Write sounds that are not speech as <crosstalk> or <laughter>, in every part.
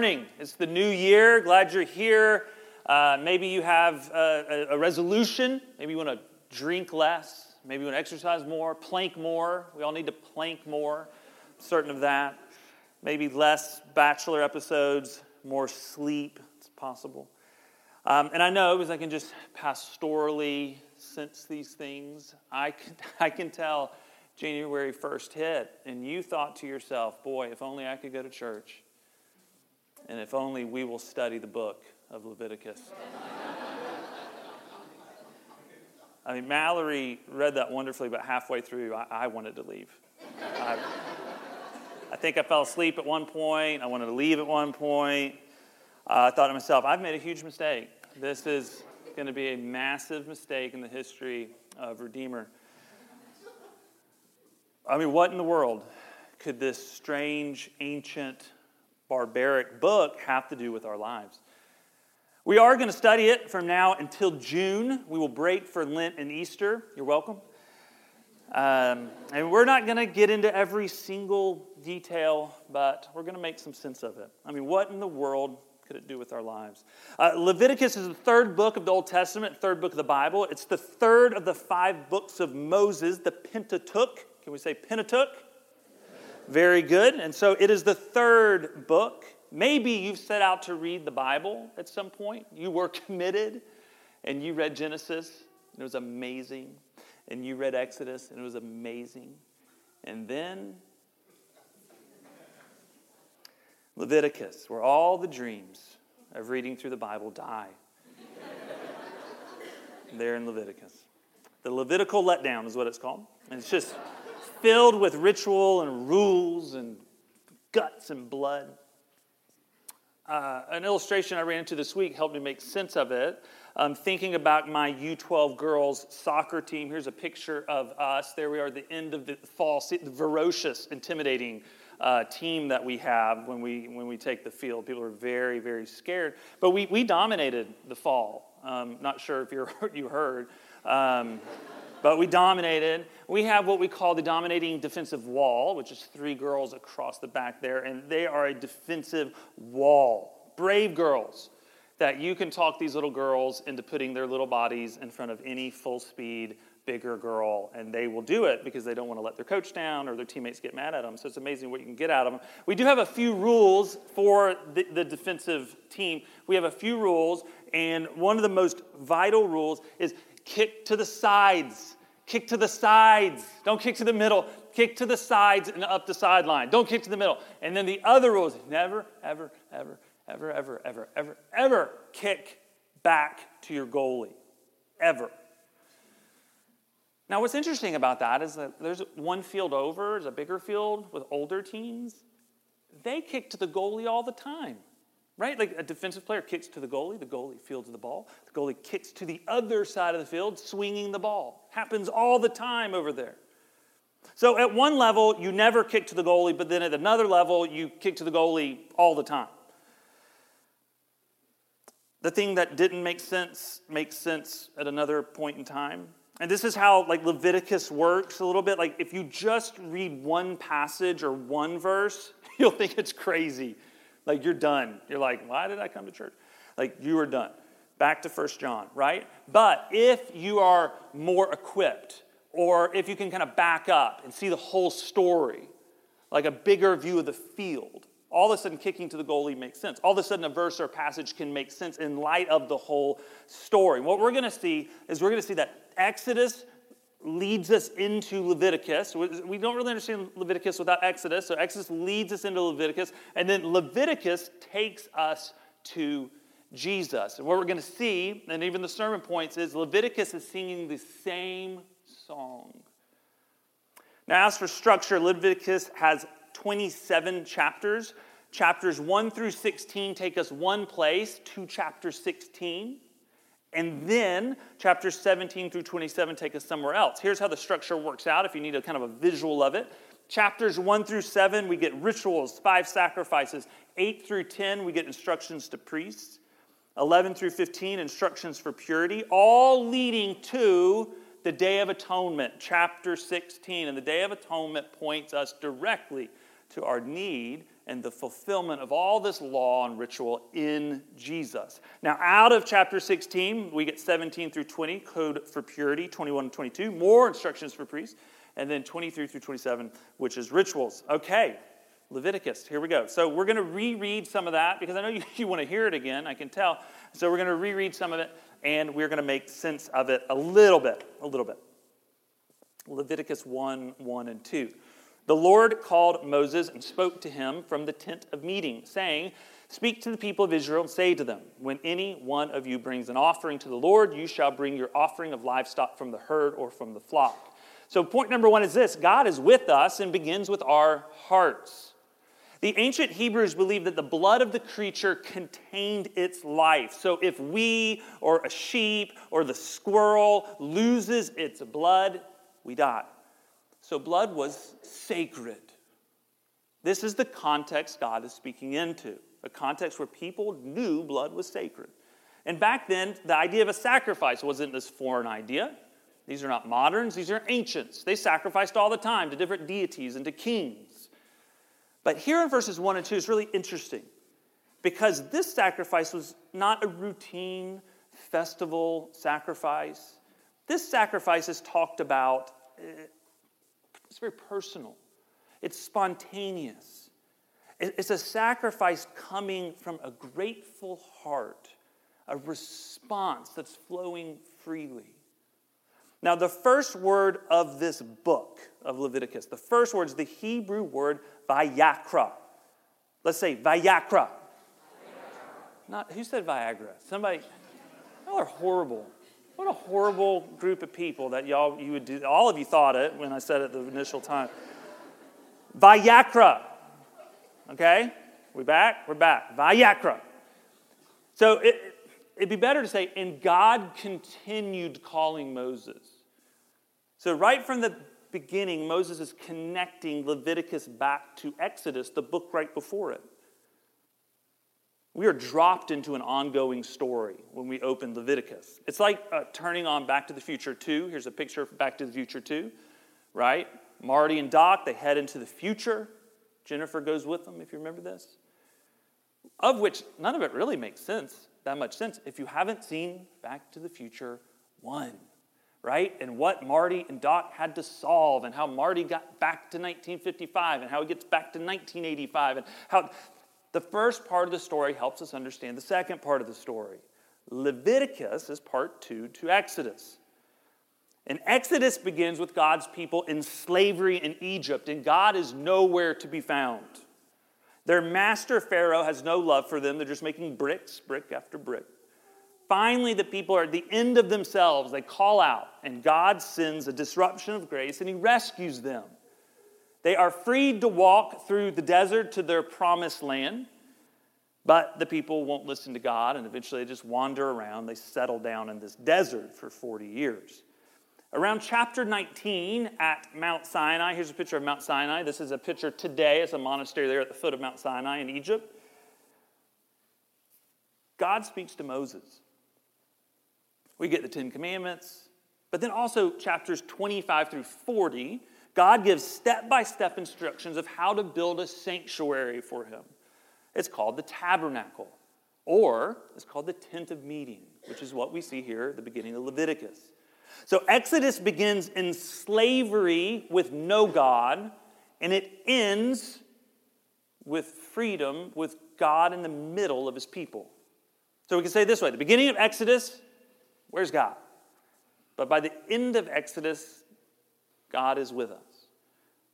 morning. It's the new year. Glad you're here. Uh, maybe you have a, a, resolution. Maybe you want to drink less. Maybe you want to exercise more, plank more. We all need to plank more. I'm certain of that. Maybe less bachelor episodes, more sleep. It's possible. Um, and I know because I can just pastorally sense these things. I can, <laughs> I can tell January 1st hit, and you thought to yourself, boy, if only I could go to church. And if only we will study the book of Leviticus. I mean, Mallory read that wonderfully, but halfway through, I, I wanted to leave. I, I, think I fell asleep at one point. I wanted to leave at one point. Uh, I thought to myself, I've made a huge mistake. This is going to be a massive mistake in the history of Redeemer. I mean, what in the world could this strange, ancient, barbaric book have to do with our lives? We are going to study it from now until June. We will break for Lent and Easter. You're welcome. Um, and we're not going to get into every single detail, but we're going to make some sense of it. I mean, what in the world could it do with our lives? Uh, Leviticus is the third book of the Old Testament, third book of the Bible. It's the third of the five books of Moses, the Pentateuch. Can we say Pentateuch? Very good. And so it is the third book. Maybe you've set out to read the Bible at some point. You were <laughs> committed and you read Genesis, and it was amazing. And you read Exodus, and it was amazing. And then Leviticus, where all the dreams of reading through the Bible die. <laughs> there in Leviticus. The Levitical letdown is what it's called. And it's just filled with ritual and rules and guts and blood. Uh, an illustration I ran into this week helped me make sense of it. I'm thinking about my U12 girls soccer team. Here's a picture of us. There we are the end of the fall, the ferocious, intimidating uh, team that we have when we, when we take the field. People are very, very scared. But we, we dominated the fall. Um, not sure if you're, <laughs> you heard. Um, but we dominated. We have what we call the dominating defensive wall, which is three girls across the back there, and they are a defensive wall. Brave girls that you can talk these little girls into putting their little bodies in front of any full speed bigger girl, and they will do it because they don't want to let their coach down or their teammates get mad at them. So it's amazing what you can get out of them. We do have a few rules for the, the defensive team. We have a few rules, and one of the most vital rules is kick to the sides. Kick to the sides. Don't kick to the middle. Kick to the sides and up the sideline. Don't kick to the middle. And then the other rule is never, ever, ever, ever, ever, ever, ever, ever kick back to your goalie. Ever. Now, what's interesting about that is that there's one field over, there's a bigger field with older teams. They kick to the goalie all the time right? Like a defensive player kicks to the goalie, the goalie fields the ball, the goalie kicks to the other side of the field, swinging the ball. Happens all the time over there. So at one level, you never kick to the goalie, but then at another level, you kick to the goalie all the time. The thing that didn't make sense makes sense at another point in time. And this is how like Leviticus works a little bit. Like if you just read one passage or one verse, <laughs> you'll think it's crazy. Like you're done. You're like, why did I come to church? Like you are done. Back to First John, right? But if you are more equipped, or if you can kind of back up and see the whole story, like a bigger view of the field, all of a sudden kicking to the goalie makes sense. All of a sudden a verse or a passage can make sense in light of the whole story. What we're going to see is we're going to see that Exodus leads us into Leviticus. We don't really understand Leviticus without Exodus. So Exodus leads us into Leviticus. And then Leviticus takes us to Jesus. And what we're going to see, and even the sermon points, is Leviticus is singing the same song. Now, as for structure, Leviticus has 27 chapters. Chapters 1 through 16 take us one place to chapter 16. And then chapters 17 through 27 take us somewhere else. Here's how the structure works out if you need a kind of a visual of it. Chapters 1 through 7, we get rituals, five sacrifices. 8 through 10, we get instructions to priests. 11 through 15, instructions for purity, all leading to the Day of Atonement, chapter 16. And the Day of Atonement points us directly to our need and the fulfillment of all this law and ritual in Jesus. Now, out of chapter 16, we get 17 through 20, code for purity, 21 and 22, more instructions for priests, and then 23 through 27, which is rituals. Okay, Leviticus, here we go. So we're going to reread some of that because I know <laughs> you, you want to hear it again, I can tell. So we're going to reread some of it and we're going to make sense of it a little bit, a little bit. Leviticus 1 1 and 2. The Lord called Moses and spoke to him from the tent of meeting, saying, Speak to the people of Israel and say to them, When any one of you brings an offering to the Lord, you shall bring your offering of livestock from the herd or from the flock. So, point number one is this God is with us and begins with our hearts. The ancient Hebrews believed that the blood of the creature contained its life. So, if we or a sheep or the squirrel loses its blood, we die. So blood was sacred. This is the context God is speaking into, a context where people knew blood was sacred. And back then, the idea of a sacrifice wasn't this foreign idea. These are not moderns, these are ancients. They sacrificed all the time to different deities and to kings. But here in verses 1 and 2 is really interesting because this sacrifice was not a routine festival sacrifice. This sacrifice is talked about eh, it's very personal, it's spontaneous. It's a sacrifice coming from a grateful heart, a response that's flowing freely. Now, the first word of this book of Leviticus, the first word is the Hebrew word vayakra. Let's say vayakra. Not who said Viagra? Somebody. Y'all are horrible. What a horrible group of people that y'all you would do. All of you thought it when I said it the initial time. Vayakra. Okay? We back? We're back. Vayakra. So it, it'd be better to say, and God continued calling Moses. So, right from the beginning, Moses is connecting Leviticus back to Exodus, the book right before it. We are dropped into an ongoing story when we open Leviticus. It's like uh, turning on Back to the Future 2. Here's a picture of Back to the Future 2, right? Marty and Doc, they head into the future. Jennifer goes with them, if you remember this. Of which none of it really makes sense, that much sense, if you haven't seen Back to the Future 1, right? And what Marty and Doc had to solve, and how Marty got back to 1955, and how he gets back to 1985, and how the first part of the story helps us understand the second part of the story. Leviticus is part two to Exodus. And Exodus begins with God's people in slavery in Egypt, and God is nowhere to be found. Their master Pharaoh has no love for them. They're just making bricks, brick after brick. Finally, the people are at the end of themselves. They call out, and God sends a disruption of grace, and He rescues them. They are freed to walk through the desert to their promised land, but the people won't listen to God, and eventually they just wander around. They settle down in this desert for 40 years. Around chapter 19 at Mount Sinai, here's a picture of Mount Sinai. This is a picture today. It's a monastery there at the foot of Mount Sinai in Egypt. God speaks to Moses. We get the Ten Commandments, but then also chapters 25 through 40 God gives step by step instructions of how to build a sanctuary for him. It's called the tabernacle, or it's called the tent of meeting, which is what we see here at the beginning of Leviticus. So Exodus begins in slavery with no God, and it ends with freedom with God in the middle of his people. So we can say this way the beginning of Exodus, where's God? But by the end of Exodus, God is with us.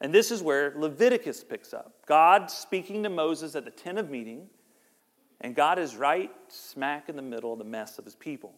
And this is where Leviticus picks up. God speaking to Moses at the tent of meeting, and God is right smack in the middle of the mess of his people.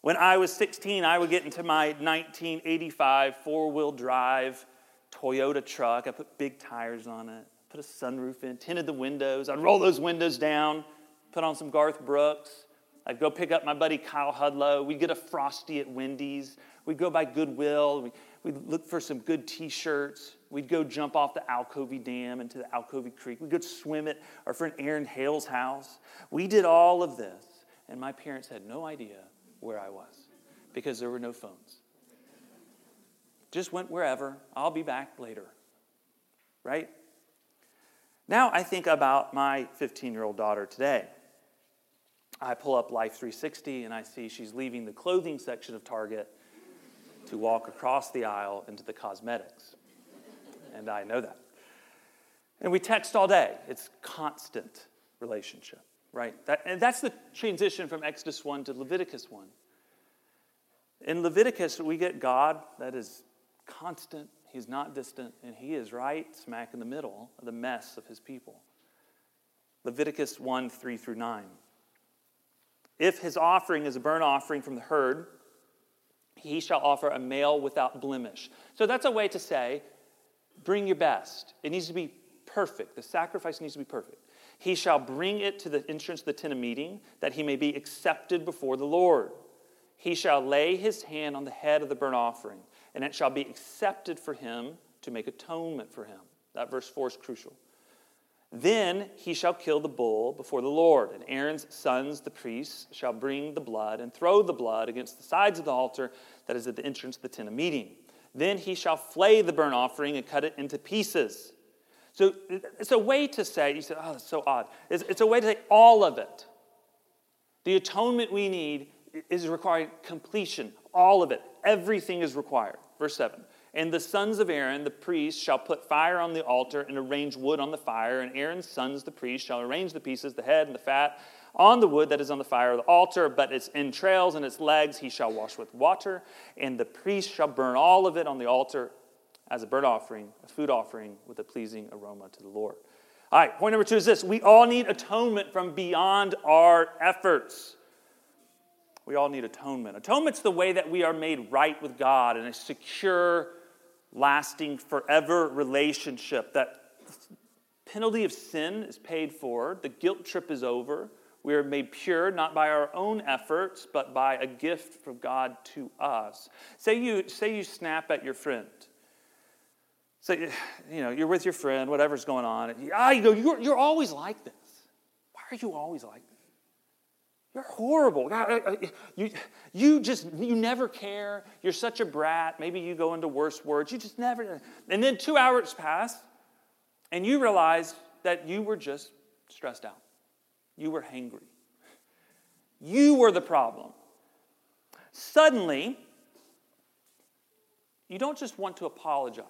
When I was 16, I would get into my 1985 four wheel drive Toyota truck. I put big tires on it, put a sunroof in, tinted the windows. I'd roll those windows down, put on some Garth Brooks. I'd go pick up my buddy Kyle Hudlow. We'd get a Frosty at Wendy's. We'd go by Goodwill. We'd look for some good t shirts. We'd go jump off the Alcovy Dam into the Alcovy Creek. We'd go swim at our friend Aaron Hale's house. We did all of this, and my parents had no idea where I was because there were no phones. Just went wherever. I'll be back later. Right? Now I think about my 15 year old daughter today. I pull up Life 360 and I see she's leaving the clothing section of Target to walk across the aisle into the cosmetics. And I know that. And we text all day. It's constant relationship, right? That, and that's the transition from Exodus 1 to Leviticus 1. In Leviticus, we get God that is constant, He's not distant, and He is right smack in the middle of the mess of His people. Leviticus 1 3 through 9. If his offering is a burnt offering from the herd, he shall offer a male without blemish. So that's a way to say, bring your best. It needs to be perfect. The sacrifice needs to be perfect. He shall bring it to the entrance of the tent of meeting, that he may be accepted before the Lord. He shall lay his hand on the head of the burnt offering, and it shall be accepted for him to make atonement for him. That verse 4 is crucial. Then he shall kill the bull before the Lord, and Aaron's sons, the priests, shall bring the blood and throw the blood against the sides of the altar that is at the entrance of the tent of meeting. Then he shall flay the burnt offering and cut it into pieces. So it's a way to say, you say, oh, that's so odd. It's, it's a way to say all of it. The atonement we need is requiring completion, all of it. Everything is required. Verse 7. And the sons of Aaron, the priests, shall put fire on the altar and arrange wood on the fire. And Aaron's sons, the priests, shall arrange the pieces, the head and the fat, on the wood that is on the fire of the altar, but its entrails and its legs he shall wash with water. And the priest shall burn all of it on the altar as a burnt offering, a food offering with a pleasing aroma to the Lord. All right, point number two is this we all need atonement from beyond our efforts. We all need atonement. Atonement's the way that we are made right with God in a secure, lasting, forever relationship. That penalty of sin is paid for, the guilt trip is over. We are made pure not by our own efforts, but by a gift from God to us. Say you, say you snap at your friend. Say, you know, you're with your friend, whatever's going on. Ah, you go, you're, you're always like this. Why are you always like this? You're horrible. You, you just, you never care. You're such a brat. Maybe you go into worse words. You just never. And then two hours pass, and you realize that you were just stressed out. You were hangry. You were the problem. Suddenly, you don't just want to apologize,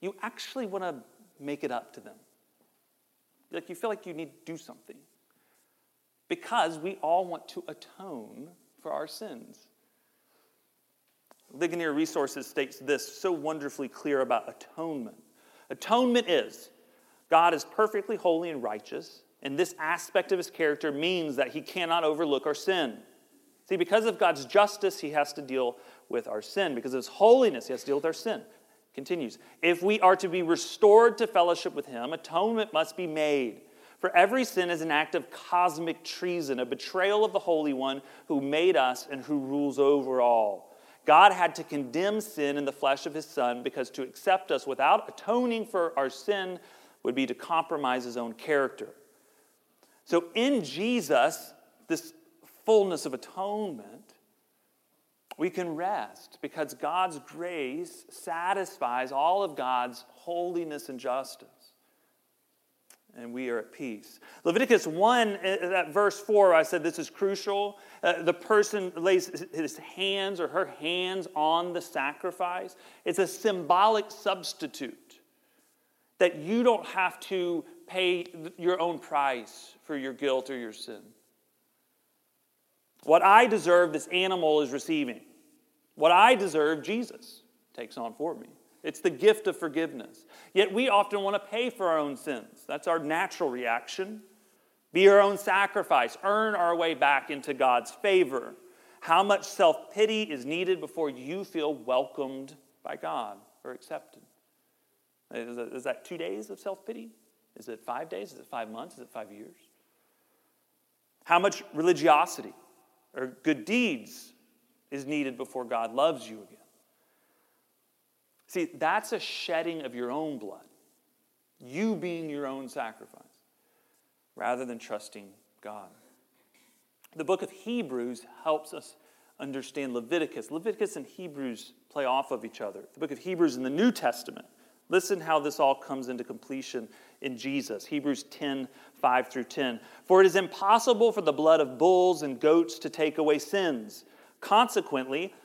you actually want to make it up to them. Like you feel like you need to do something because we all want to atone for our sins. Ligonier Resources states this so wonderfully clear about atonement. Atonement is God is perfectly holy and righteous, and this aspect of his character means that he cannot overlook our sin. See, because of God's justice, he has to deal with our sin. Because of his holiness, he has to deal with our sin. Continues. If we are to be restored to fellowship with him, atonement must be made. For every sin is an act of cosmic treason, a betrayal of the Holy One who made us and who rules over all. God had to condemn sin in the flesh of his Son because to accept us without atoning for our sin would be to compromise his own character. So in Jesus, this fullness of atonement, we can rest because God's grace satisfies all of God's holiness and justice and we are at peace. Leviticus 1, uh, that verse 4, I said this is crucial. Uh, the person lays his hands or her hands on the sacrifice. It's a symbolic substitute that you don't have to pay your own price for your guilt or your sin. What I deserve, this animal is receiving. What I deserve, Jesus takes on for me. It's the gift of forgiveness. Yet we often want to pay for our own sins. That's our natural reaction. Be our own sacrifice, earn our way back into God's favor. How much self pity is needed before you feel welcomed by God or accepted? Is that two days of self pity? Is it five days? Is it five months? Is it five years? How much religiosity or good deeds is needed before God loves you again? See, that's a shedding of your own blood, you being your own sacrifice, rather than trusting God. The book of Hebrews helps us understand Leviticus. Leviticus and Hebrews play off of each other. The book of Hebrews in the New Testament, Listen how this all comes into completion in Jesus. Hebrews 10 5 through 10. For it is impossible for the blood of bulls and goats to take away sins. Consequently,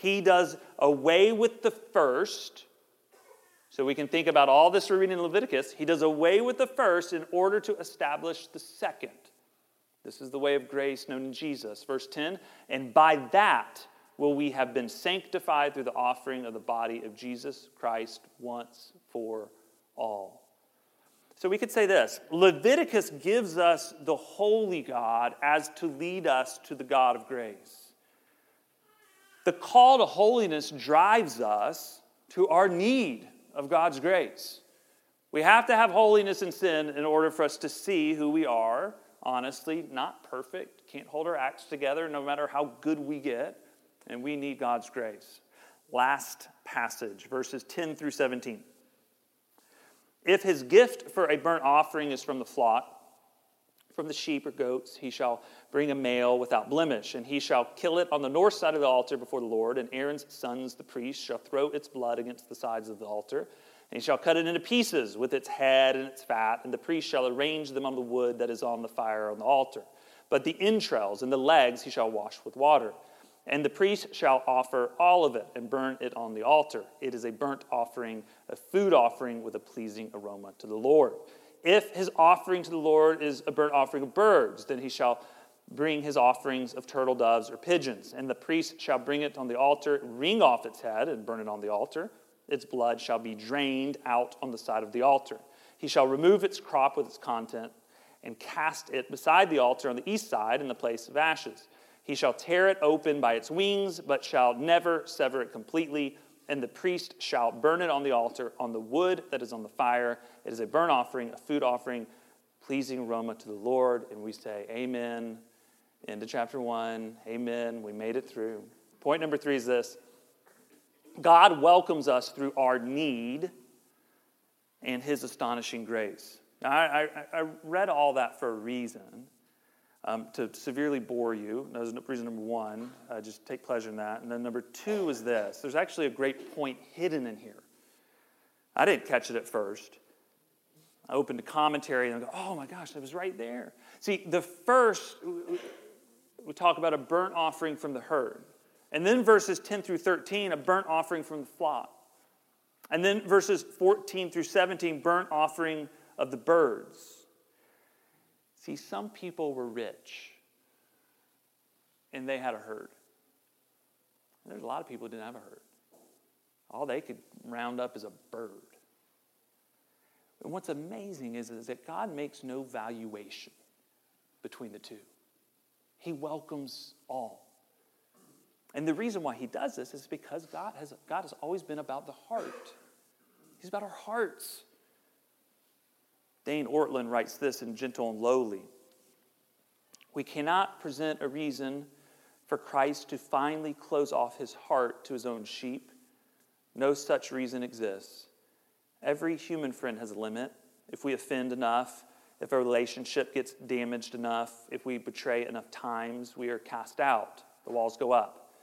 He does away with the first. So we can think about all this we're reading in Leviticus. He does away with the first in order to establish the second. This is the way of grace known in Jesus. Verse 10 And by that will we have been sanctified through the offering of the body of Jesus Christ once for all. So we could say this Leviticus gives us the holy God as to lead us to the God of grace. The call to holiness drives us to our need of God's grace. We have to have holiness and sin in order for us to see who we are honestly, not perfect, can't hold our acts together no matter how good we get, and we need God's grace. Last passage, verses 10 through 17. If his gift for a burnt offering is from the flock, from the sheep or goats, he shall bring a male without blemish, and he shall kill it on the north side of the altar before the Lord, and Aaron's sons, the priests, shall throw its blood against the sides of the altar. And he shall cut it into pieces with its head and its fat, and the priest shall arrange them on the wood that is on the fire on the altar. But the entrails and the legs he shall wash with water. And the priest shall offer all of it and burn it on the altar. It is a burnt offering, a food offering with a pleasing aroma to the Lord. If his offering to the Lord is a burnt offering of birds, then he shall bring his offerings of turtle doves or pigeons. And the priest shall bring it on the altar, wring off its head, and burn it on the altar its blood shall be drained out on the side of the altar. He shall remove its crop with its content and cast it beside the altar on the east side in the place of ashes. He shall tear it open by its wings, but shall never sever it completely. And the priest shall burn it on the altar on the wood that is on the fire. It is a burnt offering, a food offering, pleasing aroma to the Lord. And we say, Amen. Into chapter one. Amen. We made it through. Point number three is this God welcomes us through our need and his astonishing grace. Now, I, I, I read all that for a reason. Um, to severely bore you. That was reason number one. Uh, just take pleasure in that. And then number two is this there's actually a great point hidden in here. I didn't catch it at first. I opened a commentary and I go, oh my gosh, that was right there. See, the first, we talk about a burnt offering from the herd. And then verses 10 through 13, a burnt offering from the flock. And then verses 14 through 17, burnt offering of the birds. See, some people were rich and they had a herd. There's a lot of people who didn't have a herd. All they could round up is a bird. And what's amazing is, is that God makes no valuation between the two, He welcomes all. And the reason why he does this is because God has, God has always been about the heart. He's about our hearts. Dane Ortlund writes this in Gentle and Lowly We cannot present a reason for Christ to finally close off his heart to his own sheep. No such reason exists. Every human friend has a limit. If we offend enough, if a relationship gets damaged enough, if we betray enough times, we are cast out. The walls go up.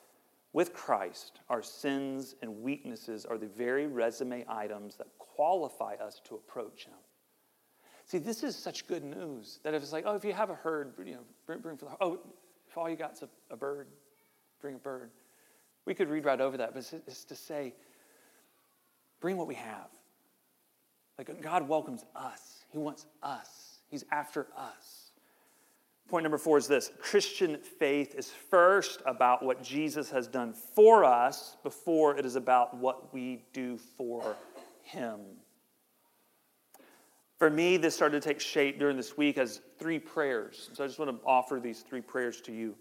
With Christ, our sins and weaknesses are the very resume items that qualify us to approach Him. See, this is such good news that if it's like, oh, if you have a herd, you know, bring, bring for the oh, if all you got's a, a bird, bring a bird. We could read right over that, but it's, it's to say, bring what we have. Like God welcomes us. He wants us. He's after us. Point number four is this Christian faith is first about what Jesus has done for us before it is about what we do for him. For me, this started to take shape during this week as three prayers. So I just want to offer these three prayers to you.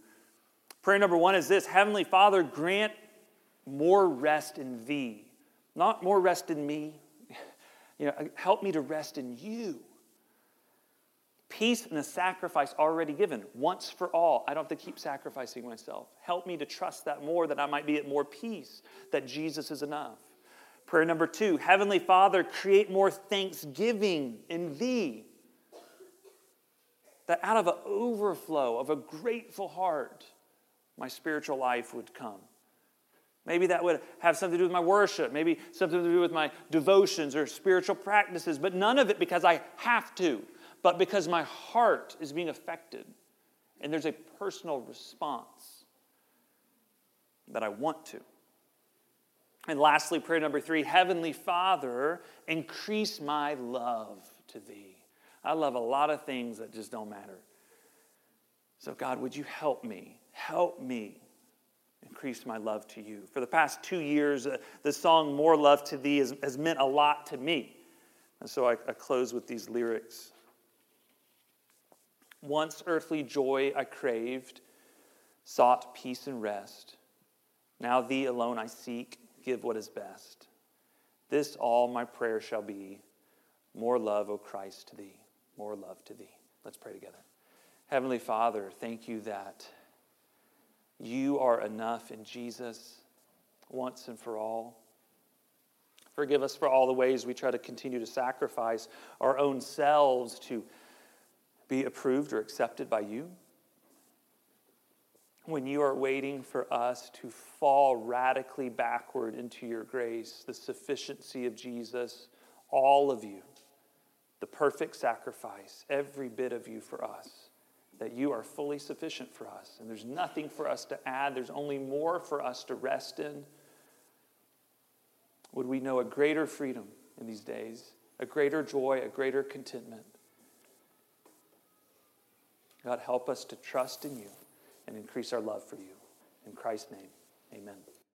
Prayer number one is this Heavenly Father, grant more rest in thee. Not more rest in me, <laughs> You know, help me to rest in you. Peace in the sacrifice already given, once for all. I don't have to keep sacrificing myself. Help me to trust that more, that I might be at more peace, that Jesus is enough. Prayer number two Heavenly Father, create more thanksgiving in Thee. That out of an overflow of a grateful heart, my spiritual life would come. Maybe that would have something to do with my worship, maybe something to do with my devotions or spiritual practices, but none of it because I have to, but because my heart is being affected and there's a personal response that I want to. And lastly, prayer number three Heavenly Father, increase my love to thee. I love a lot of things that just don't matter. So, God, would you help me? Help me increase my love to you. For the past two years, uh, the song More Love to Thee has, has, meant a lot to me. And so I, I close with these lyrics. Once earthly joy I craved, sought peace and rest. Now thee alone I seek, give what is best. This all my prayer shall be more love, O Christ, to thee, more love to thee. Let's pray together. Heavenly Father, thank you that you are enough in Jesus once and for all. Forgive us for all the ways we try to continue to sacrifice our own selves to be approved or accepted by you. When you are waiting for us to fall radically backward into your grace, the sufficiency of Jesus, all of you, the perfect sacrifice, every bit of you for us that you are fully sufficient for us. And there's nothing for us to add, there's only more for us to rest in. Would we know a greater freedom in these days, a greater joy, a greater contentment? God, help us to trust in you and increase our love for you. In Christ's name, amen.